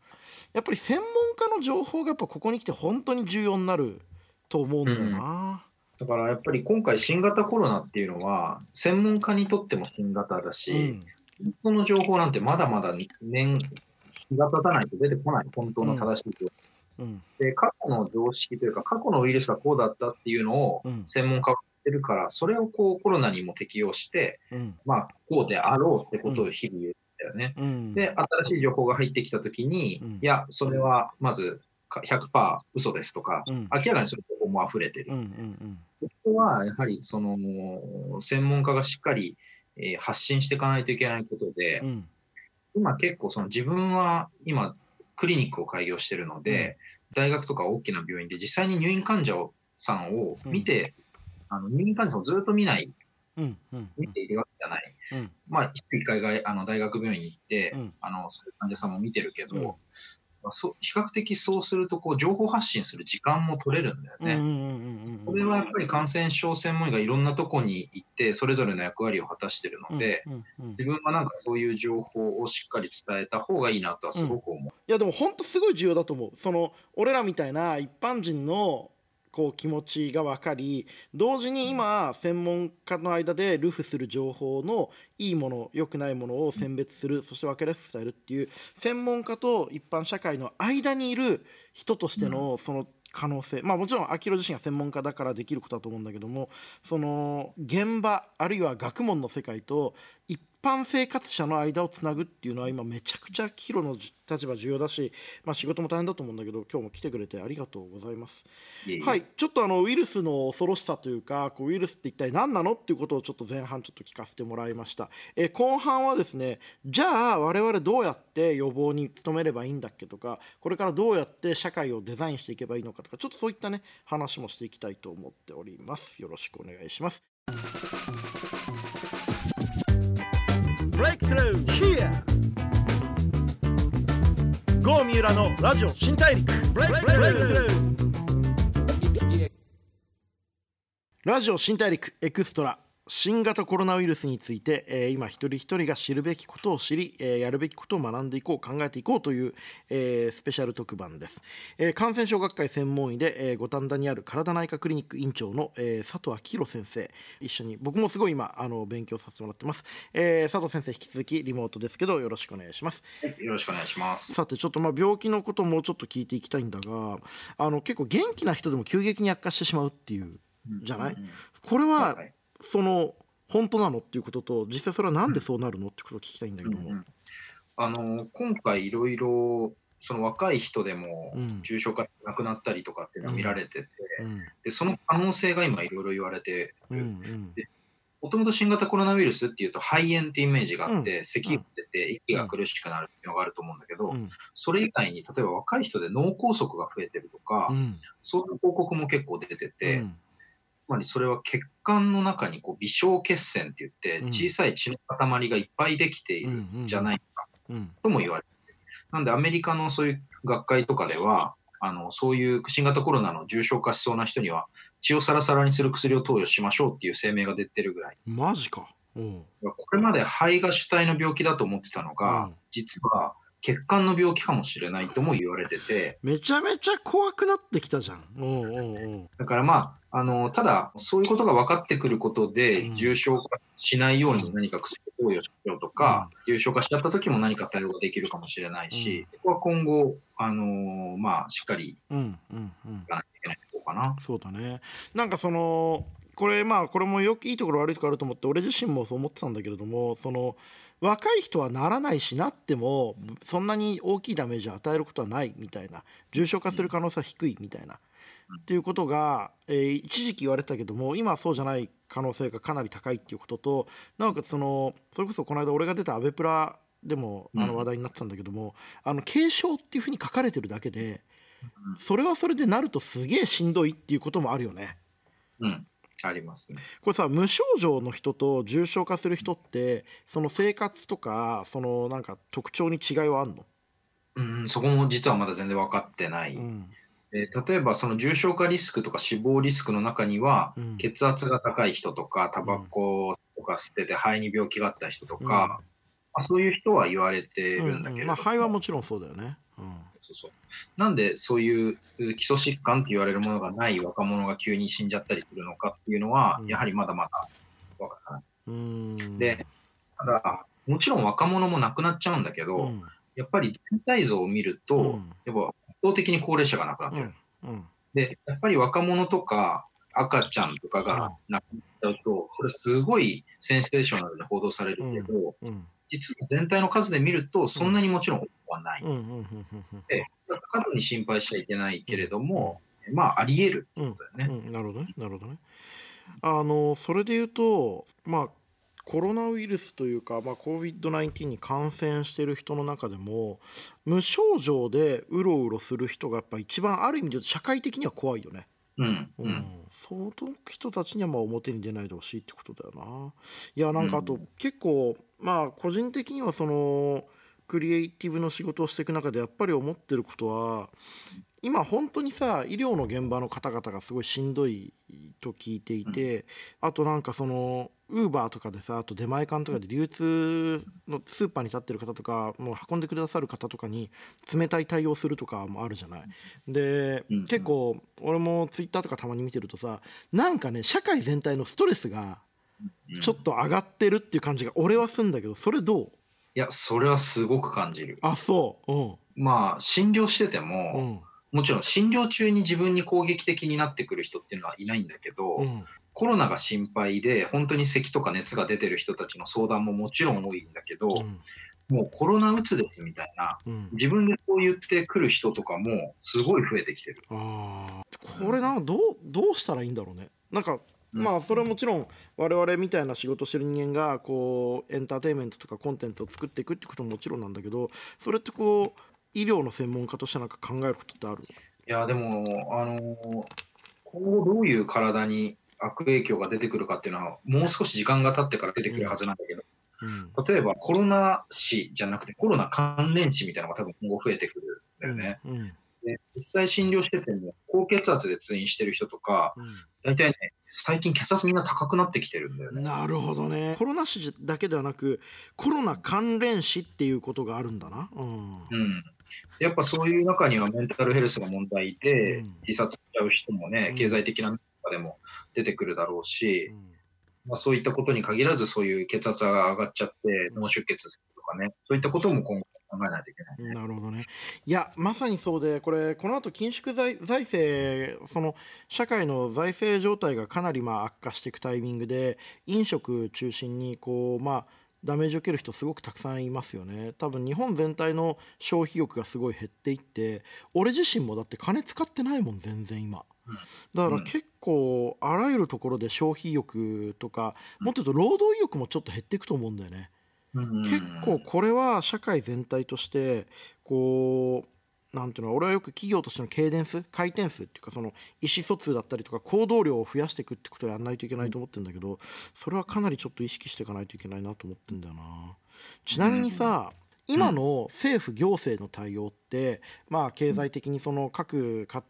やっぱり専門家の情報がやっぱここに来て本当に重要になると思うんだよな。だからやっぱり今回、新型コロナっていうのは、専門家にとっても新型だし、うん本当の情報なんてまだまだ年日が経たないと出てこない、本当の正しい情報。うん。で、過去の常識というか、過去のウイルスがこうだったっていうのをうん。専門家が言ってるから、それをこうコロナにも適用して、うん。まあ、こうであろうってことを日々言うんだよね。うん。で、新しい情報が入ってきたときに、うん。いや、それはまずか100%嘘ですとか、うん。明らかにその情報も溢れてる。ここはやはりその専門家がしっかり、えー発信していかないといけないことで、うん。うん今結構その自分は今クリニックを開業してるので、大学とか大きな病院で実際に入院患者をさんを見て、あの入院患者さんをずっと見ない、うん。うん。見ているわけじゃない。うん。まあ、一回があの大学病院に行って、うん。あのそういう患者さんも見てるけど、うんまあ、そう比較的そうするとこう情報発信する時間も取れるんだよね。うんうんうんうんこれはやっぱり感染症専門医がいろんなとこに行って、それぞれの役割を果たしてるので、うんうんうん自分はなんかそういう情報をしっかり伝えた方がいいなとはすごく思う。いやでも本当すごい重要だと思うその俺らみたいな一般人のこう気持ちが分かり同時に今専門家の間でルフする情報のいいもの良くないものを選別するそして分かりやすく伝えるっていう専門家と一般社会の間にいる人としてのその可能性。まあもちろん秋広自身が専門家だからできることだと思うんだけどもその現場あるいは学問の世界と一般生活者の間をつなぐっていうのは今めちゃくちゃヒロの立場重要だし、まあ、仕事も大変だと思うんだけど今日も来てくれてありがとうございます。はい。ちょっとあのウイルスの恐ろしさというかこうウイルスって一体何なのっていうことをちょっと前半ちょっと聞かせてもらいました、え後半はですねじゃあ我々どうやって予防に努めればいいんだっけとかこれからどうやって社会をデザインしていけばいいのかとかちょっとそういったね話もしていきたいと思っております。よろしくお願いします Breakthrough here 郷三浦のラジオ新大陸 Breakthrough ラジオ新大陸エクストラ新型コロナウイルスについて、えー、今一人一人が知るべきことを知り、えー、やるべきことを学んでいこう考えていこうという、えー、スペシャル特番です、えー、感染症学会専門医で、えー、五反田にある体内科クリニック院長の、えー、佐藤明宏先生。一緒に僕もすごい今あの勉強させてもらってます、えー、佐藤先生引き続きリモートですけどよろしくお願いします、よろしくお願いします。さてちょっとまあ病気のこともうちょっと聞いていきたいんだがあの結構元気な人でも急激に悪化してしまうっていうじゃない、うんうん、これは、はいその本当なのっていうことと実際それはなんでそうなるのってことを聞きたいんだけども。うんうん、あの今回いろいろその若い人でも重症化なくなったりとかっていうのが見られてて、うん、でその可能性が今いろいろ言われてもともと新型コロナウイルスっていうと肺炎ってイメージがあって、うん、咳が出て息が苦しくなるっていうのがあると思うんだけど、うん、それ以外に例えば若い人で脳梗塞が増えてるとか、そういう報告も結構出てて、つまりそれは血管の中にこう微小血栓って言って小さい血の塊がいっぱいできているんじゃないか。とも言われてなんでアメリカのそういう学会とかではあのそういう新型コロナの重症化しそうな人には血をサラサラにする薬を投与しましょうっていう声明が出てるぐらい。マジか、う。ん、これまで肺が主体の病気だと思ってたのが、うん、実は血管の病気かもしれないとも言われてて。めちゃめちゃ怖くなってきたじゃん。だからまああのただそういうことが分かってくることで、重症化しないように何か薬を投与しようとか、うん、重症化しちゃった時も何か対応ができるかもしれないし、うん、ここは今後あのまあしっかりいかなきゃいけないとこかな、そうだね。なんかそのこれまあこれもよくいいところ悪いところあると思って俺自身もそう思ってたんだけれどもその若い人はならないしなってもそんなに大きいダメージを与えることはないみたいな重症化する可能性は低いみたいな、っていうことが、えー、一時期言われてたけども今はそうじゃない可能性がかなり高いっていうこととなおかつそのそれこそこの間俺が出たアベプラでもあの話題になってたんだけども、あの軽症っていうふうに書かれてるだけでそれはそれでなるとすげえしんどいっていうこともあるよね。うんありますね。これさ無症状の人と重症化する人ってその生活とかそのなんか特徴に違いはあるの？うんそこも実はまだ全然分かってない。うんえ例えばその重症化リスクとか死亡リスクの中には、うん、血圧が高い人とかタバコとか吸ってて肺に病気があった人とか、うん、まあ、そういう人は言われてるんだけど、うんうん、まあ、肺はもちろんそうだよね。そうそうなんでそういう基礎疾患と言われるものがない若者が急に死んじゃったりするのかっていうのは、やはりまだまだ分からない。でただもちろん若者も亡くなっちゃうんだけど、やっぱり全体像を見ると、やっぱ圧倒的に高齢者が亡くなってる。でやっぱり若者とか赤ちゃんとかが亡くなっちゃうと、それすごいセンセーショナルで報道されるけど、実は全体の数で見ると、そんなにもちろん多くはない。で、過度に心配しちゃいけないけれども、まあ、あり得るってことだよね。なるほどね。なるほどね。あの、それで言うと、まあ、コロナウイルスというか、まあ、COVID-19 に感染している人の中でも無症状でうろうろする人がやっぱ一番ある意味で社会的には怖いよね。うん、うん、その人たちにはまあ表に出ないでほしいってことだよな。いやなんかあと、結構まあ個人的にはそのクリエイティブの仕事をしていく中でやっぱり思ってることは今本当にさ医療の現場の方々がすごいしんどいと聞いていて、あとなんかそのウーバーとかでさあと出前館とかで流通のスーパーに立ってる方とかもう運んでくださる方とかに冷たい対応するとかもあるじゃない。で、結構俺もツイッターとかたまに見てるとさなんかね社会全体のストレスがちょっと上がってるっていう感じが俺はすんだけどそれどう？いやそれはすごく感じる。あそう、うん、まあ診療してても、うんもちろん診療中に自分に攻撃的になってくる人っていうのはいないんだけど、うん、コロナが心配で本当に咳とか熱が出てる人たちの相談ももちろん多いんだけど、うん、もうコロナうつですみたいな、うん、自分でこう言ってくる人とかもすごい増えてきてる。あこれなどうどうしたらいいんだろうね。なんかまあそれはもちろん我々みたいな仕事してる人間がこうエンターテインメントとかコンテンツを作っていくってことももちろんなんだけどそれってこう医療の専門家としてなんか考えることってあるいやでもあの今後どういう体に悪影響が出てくるかっていうのはもう少し時間が経ってから出てくるはずなんだけど、うん、例えばコロナ死じゃなくてコロナ関連死みたいなのが多分今後増えてくるんだよね。うんうん。で実際診療してても高血圧で通院してる人とか、うん、大体ね最近血圧みんな高くなってきてるんだよね。なるほどね。コロナ死だけではなくコロナ関連死っていうことがあるんだな。うん、うんやっぱそういう中にはメンタルヘルスが問題で、自殺しちゃう人もね、経済的な中でも出てくるだろうし、まあ、そういったことに限らず、そういう血圧が上がっちゃって、脳出血するとかね、そういったことも今後考えないといけない、ね、なるほどね。いや、まさにそうで、これ、この後緊縮財財政、その社会の財政状態がかなりまあ悪化していくタイミングで、飲食中心にこう、まあ、ダメージを受ける人すごくたくさんいますよね。多分日本全体の消費欲がすごい減っていって俺自身もだって金使ってないもん全然今。だから結構あらゆるところで消費欲とかもっと言うと労働意欲もちょっと減っていくと思うんだよね。結構これは社会全体としてこうなんていうの俺はよく企業としてのケイデンス回転数っていうかその意思疎通だったりとか行動量を増やしていくってことをやらないといけないと思ってるんだけどそれはかなりちょっと意識していかないといけないなと思ってんだよな。ちなみにさ、今の政府行政の対応って、まあ、経済的にその各家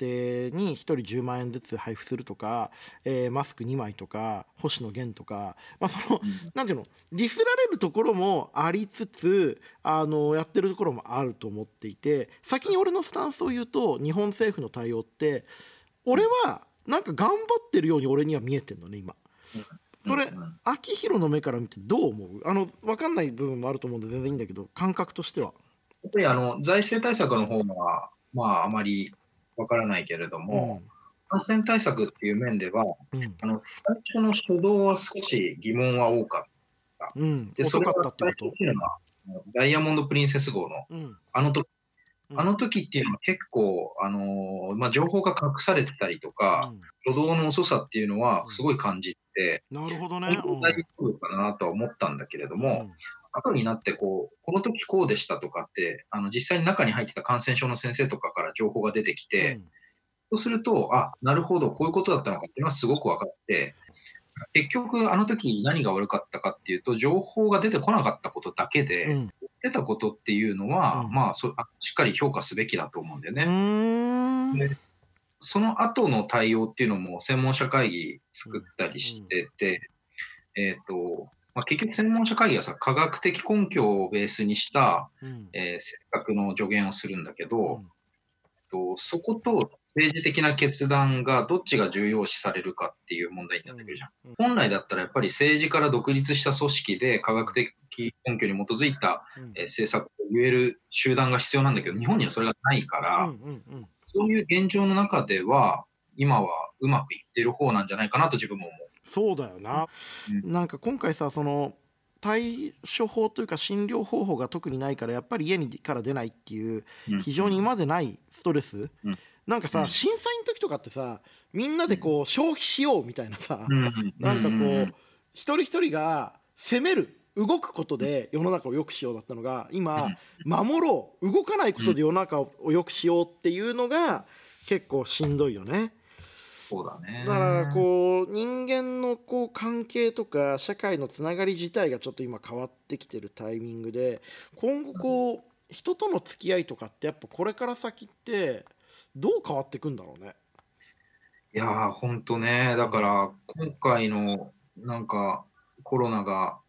庭に1人10万円ずつ配布するとか、えー、マスク2枚とか星野源とか、まあ、そのなんていうのディスられるところもありつつあのやってるところもあると思っていて先に俺のスタンスを言うと日本政府の対応って俺はなんか頑張ってるように俺には見えてんのね今。これ、秋広の目から見てどう思う？あの分かんない部分もあると思うんで全然いいんだけど感覚としては。やっぱりあの財政対策の方は、まあ、あまり分からないけれども、うん、感染対策っていう面では、うん、あの最初の初動は少し疑問は多かった。うん、でそれが最初っていうのはダイヤモンド・プリンセス号の、あの時。あの時っていうのは結構、あのー、まあ、情報が隠されてたりとか、挙動の遅さっていうのはすごい感じて、なるほどね。本当大丈夫かなとは思ったんだけれども、後になってこう、この時こうでしたとかって、あの実際に中に入ってた感染症の先生とかから情報が出てきて、うん、そうすると、あなるほど、こういうことだったのかっていうのはすごく分かって、結局、あの時何が悪かったかっていうと、情報が出てこなかったことだけで、うん、出たことっていうのは、うん、まあそしっかり評価すべきだと思うんだよね。でその後の対応っていうのも専門者会議作ったりしてて、うん、えっ、ー、と、まあ、結局専門者会議はさ、科学的根拠をベースにした、うん、えー、政策の助言をするんだけど、とそこと政治的な決断がどっちが重要視されるかっていう問題になってくるじゃん。うん、本来だったらやっぱり政治から独立した組織で科学的根拠に基づいた、え政策を言える集団が必要なんだけど、日本にはそれがないから、そういう現状の中では、今はうまくいってる方なんじゃないかなと自分も思う。そうだよな。うん、なんか今回さ、その対処法というか診療方法が特にないからやっぱり家にから出ないっていう非常に今までないストレス、うん、なんかさ、うん、審査員の時とかってさみんなでこう消費しようみたいなさ、うん、なんかこう一人一人が攻める動くことで世の中を良くしようだったのが今守ろう動かないことで世の中を良くしようっていうのが結構しんどいよね。そうだね。だからこう人間のこう関係とか社会のつながり自体がちょっと今変わってきてるタイミングで今後こう人との付き合いとかってやっぱこれから先ってどう変わっていくんだろうね。いやー、ほんとね、だから今回のなんかコロナが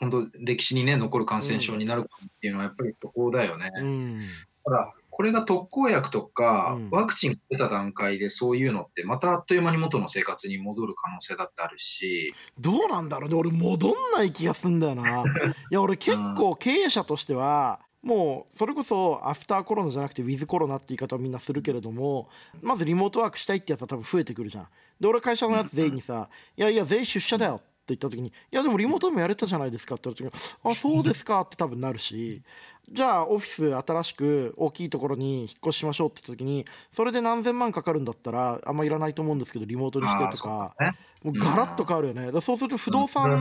本当歴史にね残る感染症になるっていうのはやっぱりそこだよね。うん、ただこれが特効薬とか、ワクチンが出た段階でそういうのってまたあっという間に元の生活に戻る可能性だってあるし。どうなんだろうね。俺戻んない気がすんだよな。いや俺結構経営者としては、もうそれこそアフターコロナじゃなくてウィズコロナって言い方をみんなするけれどもまずリモートワークしたいってやつは多分増えてくるじゃん。で俺会社のやつ全員にさ「いやいや全員出社だよ」言った時に「いやでもリモートでもやれたじゃないですか」って言った時に「あそうですか」って多分なるしじゃあオフィス新しく大きいところに引っ越しましょうって言った時にそれで何千万かかるんだったらあんまいらないと思うんですけどリモートにしてとか、もうガラッと変わるよね。だそうすると不動産、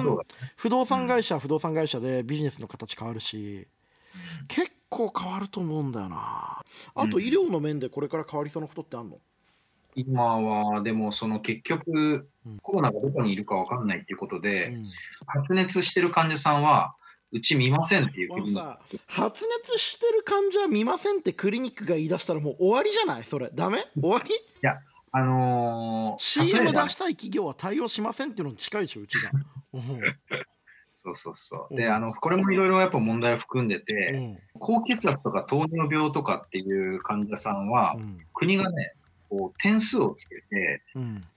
不動産会社不動産会社でビジネスの形変わるし、結構変わると思うんだよな。あと医療の面でこれから変わりそうなことってあんの、今は、でもその結局、コロナがどこにいるか分かんないっていうことで、うん、発熱してる患者さんは、うち見ませんっていう発熱してる患者は見ませんってクリニックが言い出したらもう終わりじゃない？それ。ダメ？終わり？いやあのー、CM 出したい企業は対応しませんっていうのに近いでしょうちが。そうそうそう。で、あの、これもいろいろやっぱ問題を含んでて、高血圧とか糖尿病とかっていう患者さんは、国がね、こう点数をつけて、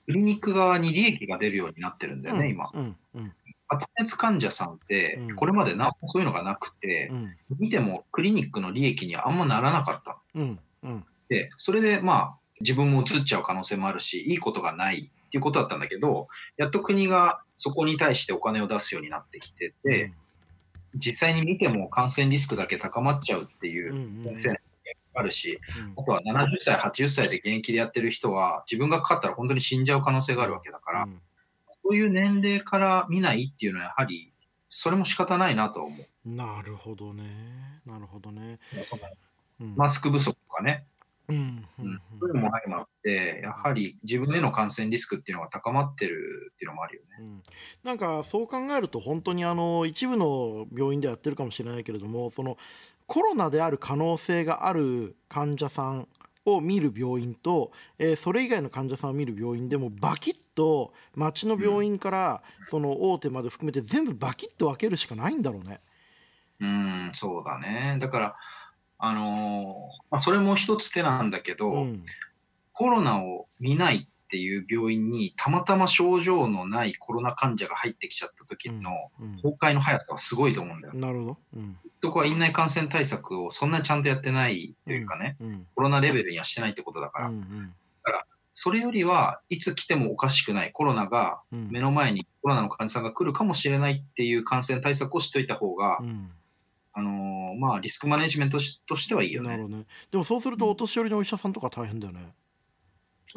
クリニック側に利益が出るようになってるんだよね、今。発熱患者さんって、これまでなそういうのがなくて、見てもクリニックの利益にはあんまならなかった。の。で、それでまあ、自分もうつっちゃう可能性もあるし、いいことがないっていうことだったんだけど、やっと国がそこに対してお金を出すようになってきてて、うん、実際に見ても感染リスクだけ高まっちゃうっていう先生あるし、あとは70歳、80歳で現役でやってる人は、自分がかかったら本当に死んじゃう可能性があるわけだから、そういう年齢から見ないっていうのは、やはり、それも仕方ないなと思う。なるほどね。なるほどね。マスク不足とかね、うんそういうのも相まって、やはり自分への感染リスクっていうのが高まってるっていうのもあるよね。うん、なんかそう考えると、本当にあの一部の病院でやってるかもしれないけれども、そのコロナである可能性がある患者さんを見る病院と、えー、それ以外の患者さんを見る病院でもバキッと町の病院からその大手まで含めて全部バキッと分けるしかないんだろうね。うん、そうだね。だからあのまあ、それも一つ手なんだけど、うん、コロナを見ないっていう病院にたまたま症状のないコロナ患者が入ってきちゃった時の崩壊の速さはすごいと思うんだよ。なるほど。うん、そこは院内感染対策をそんなにちゃんとやってないというかね、うんうん、コロナレベルにはしてないってことだから。うんうん、だからそれよりはいつ来てもおかしくないコロナが目の前にコロナの患者さんが来るかもしれないっていう感染対策をしといた方が、うんあのー、まあ、リスクマネジメントとしてはいいよね。なるほどね。でもそうすると、お年寄りのお医者さんとか大変だよね。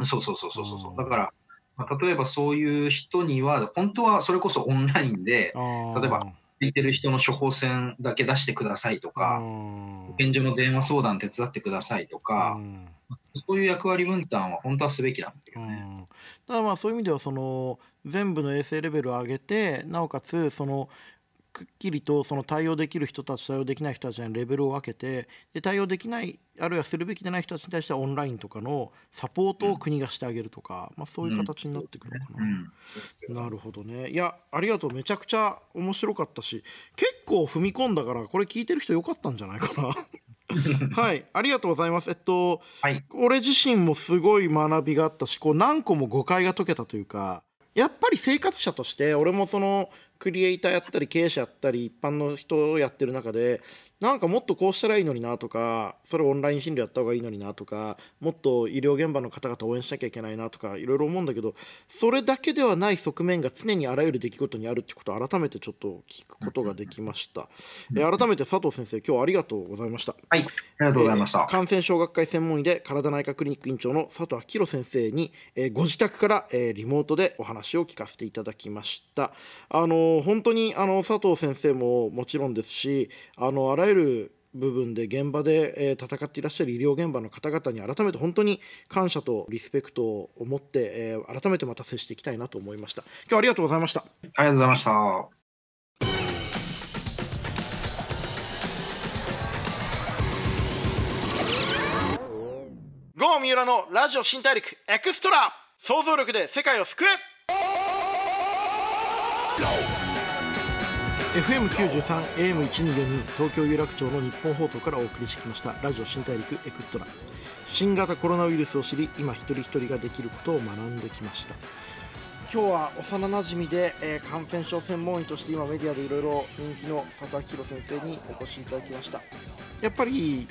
そうそうそうそうそう。だから、まあ、例えばそういう人には、本当はそれこそオンラインで、例えば、聞いてる人の処方箋だけ出してくださいとか、保健所の電話相談手伝ってくださいとか、そういう役割分担は本当はすべきなんだけどね。だからまあそういう意味ではその全部の衛生レベルを上げてなおかつそのくっきりとその対応できる人たち対応できない人たちにレベルを分けてで対応できないあるいはするべきでない人たちに対してはオンラインとかのサポートを国がしてあげるとか、まあ、そういう形になっていくのかな、なるほどね。いやありがとう。めちゃくちゃ面白かったし結構踏み込んだからこれ聞いてる人よかったんじゃないかな。はい。ありがとうございます。えっと、はい、俺自身もすごい学びがあったしこう何個も誤解が解けたというかやっぱり生活者として俺もそのクリエイターやったり経営者やったり一般の人をやってる中でなんかもっとこうしたらいいのになとかそれオンライン診療やった方がいいのになとかもっと医療現場の方々応援しなきゃいけないなとかいろいろ思うんだけどそれだけではない側面が常にあらゆる出来事にあるってことを改めてちょっと聞くことができました、え改めて佐藤先生今日はありがとうございました。はいありがとうございました、えー、感染症学会専門医で体内科クリニック院長の佐藤明先生に、えー、ご自宅から、えー、リモートでお話を聞かせていただきました。あの本当にあの佐藤先生ももちろんですしあのあらゆる部分で現場で、え戦っていらっしゃる医療現場の方々に改めて本当に感謝とリスペクトを持って、え改めてまた接していきたいなと思いました。今日はありがとうございました。ありがとうございました。郷三浦のラジオ新大陸エクストラ。想像力で世界を救え FM93 AM1242 東京有楽町の日本放送からお送りしてきましたラジオ新大陸エクストラ。新型コロナウイルスを知り今一人一人ができることを学んできました。今日は幼なじみで、えー、感染症専門医として今メディアでいろいろ人気の佐藤明先生にお越しいただきました。やっぱり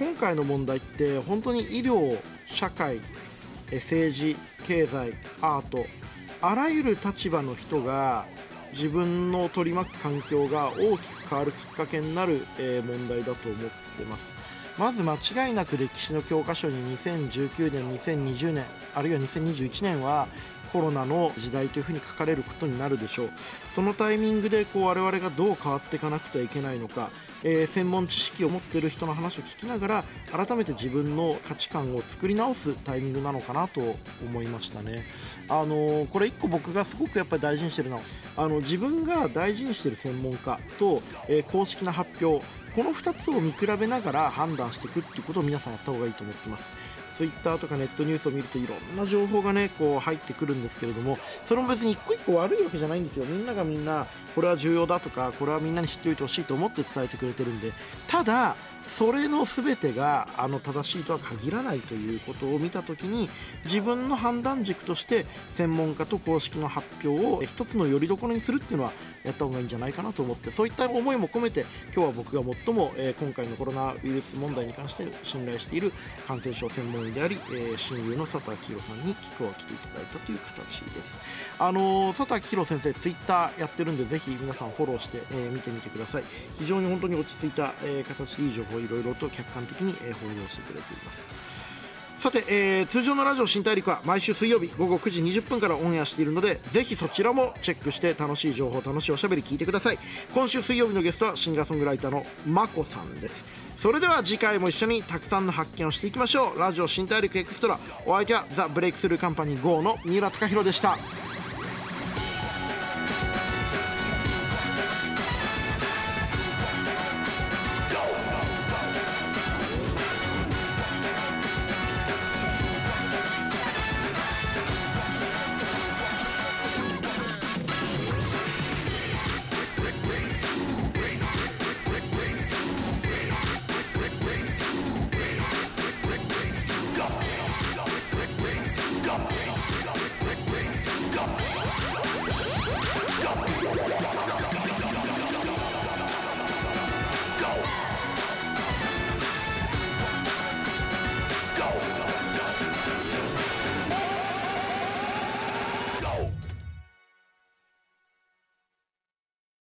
今回の問題って本当に医療社会政治経済アートあらゆる立場の人が自分の取り巻く環境が大きく変わるきっかけになる、え問題だと思ってます。まず間違いなく歴史の教科書に2019年2020年あるいは2021年はコロナの時代というふうに書かれることになるでしょうそのタイミングでこう我々がどう変わっていかなくてはいけないのかえー、専門知識を持っている人の話を聞きながら改めて自分の価値観を作り直すタイミングなのかなと思いましたね。あのー、これ1個僕がすごくやっぱり大事にしてるのはあの自分が大事にしている専門家と、えー、公式な発表この2つを見比べながら判断していくっていうことを皆さんやった方がいいと思ってます。ツイッターとかネットニュースを見るといろんな情報がねこう入ってくるんですけれどもそれも別に一個一個悪いわけじゃないんですよ。みんながみんなこれは重要だとかこれはみんなに知っておいてほしいと思って伝えてくれてるんでただそれの全てがあの正しいとは限らないということを見た時に自分の判断軸として専門家と公式の発表を一つのよりどころにするっていうのはやった方がいいんじゃないかなと思ってそういった思いも込めて今日は僕が最も、えー、今回のコロナウイルス問題に関して信頼している感染症専門医であり、えー、親友の佐藤明宏さんに聞くを来ていただいたという形です。あのー、佐藤明宏先生ツイッターやってるんでぜひ皆さんフォローして、え見てみてください。非常に本当に落ち着いた、え形でいい情報をいろいろと客観的に、え報道してくれています。さて、えー、通常のラジオ新大陸は毎週水曜日午後9時20分からオンエアしているのでぜひそちらもチェックして楽しい情報楽しいおしゃべり聞いてください。今週水曜日のゲストはシンガーソングライターのまこさんです。それでは次回も一緒にたくさんの発見をしていきましょう。ラジオ新大陸エクストラお相手はザ・ブレイクスルーカンパニー GO の三浦貴大でした。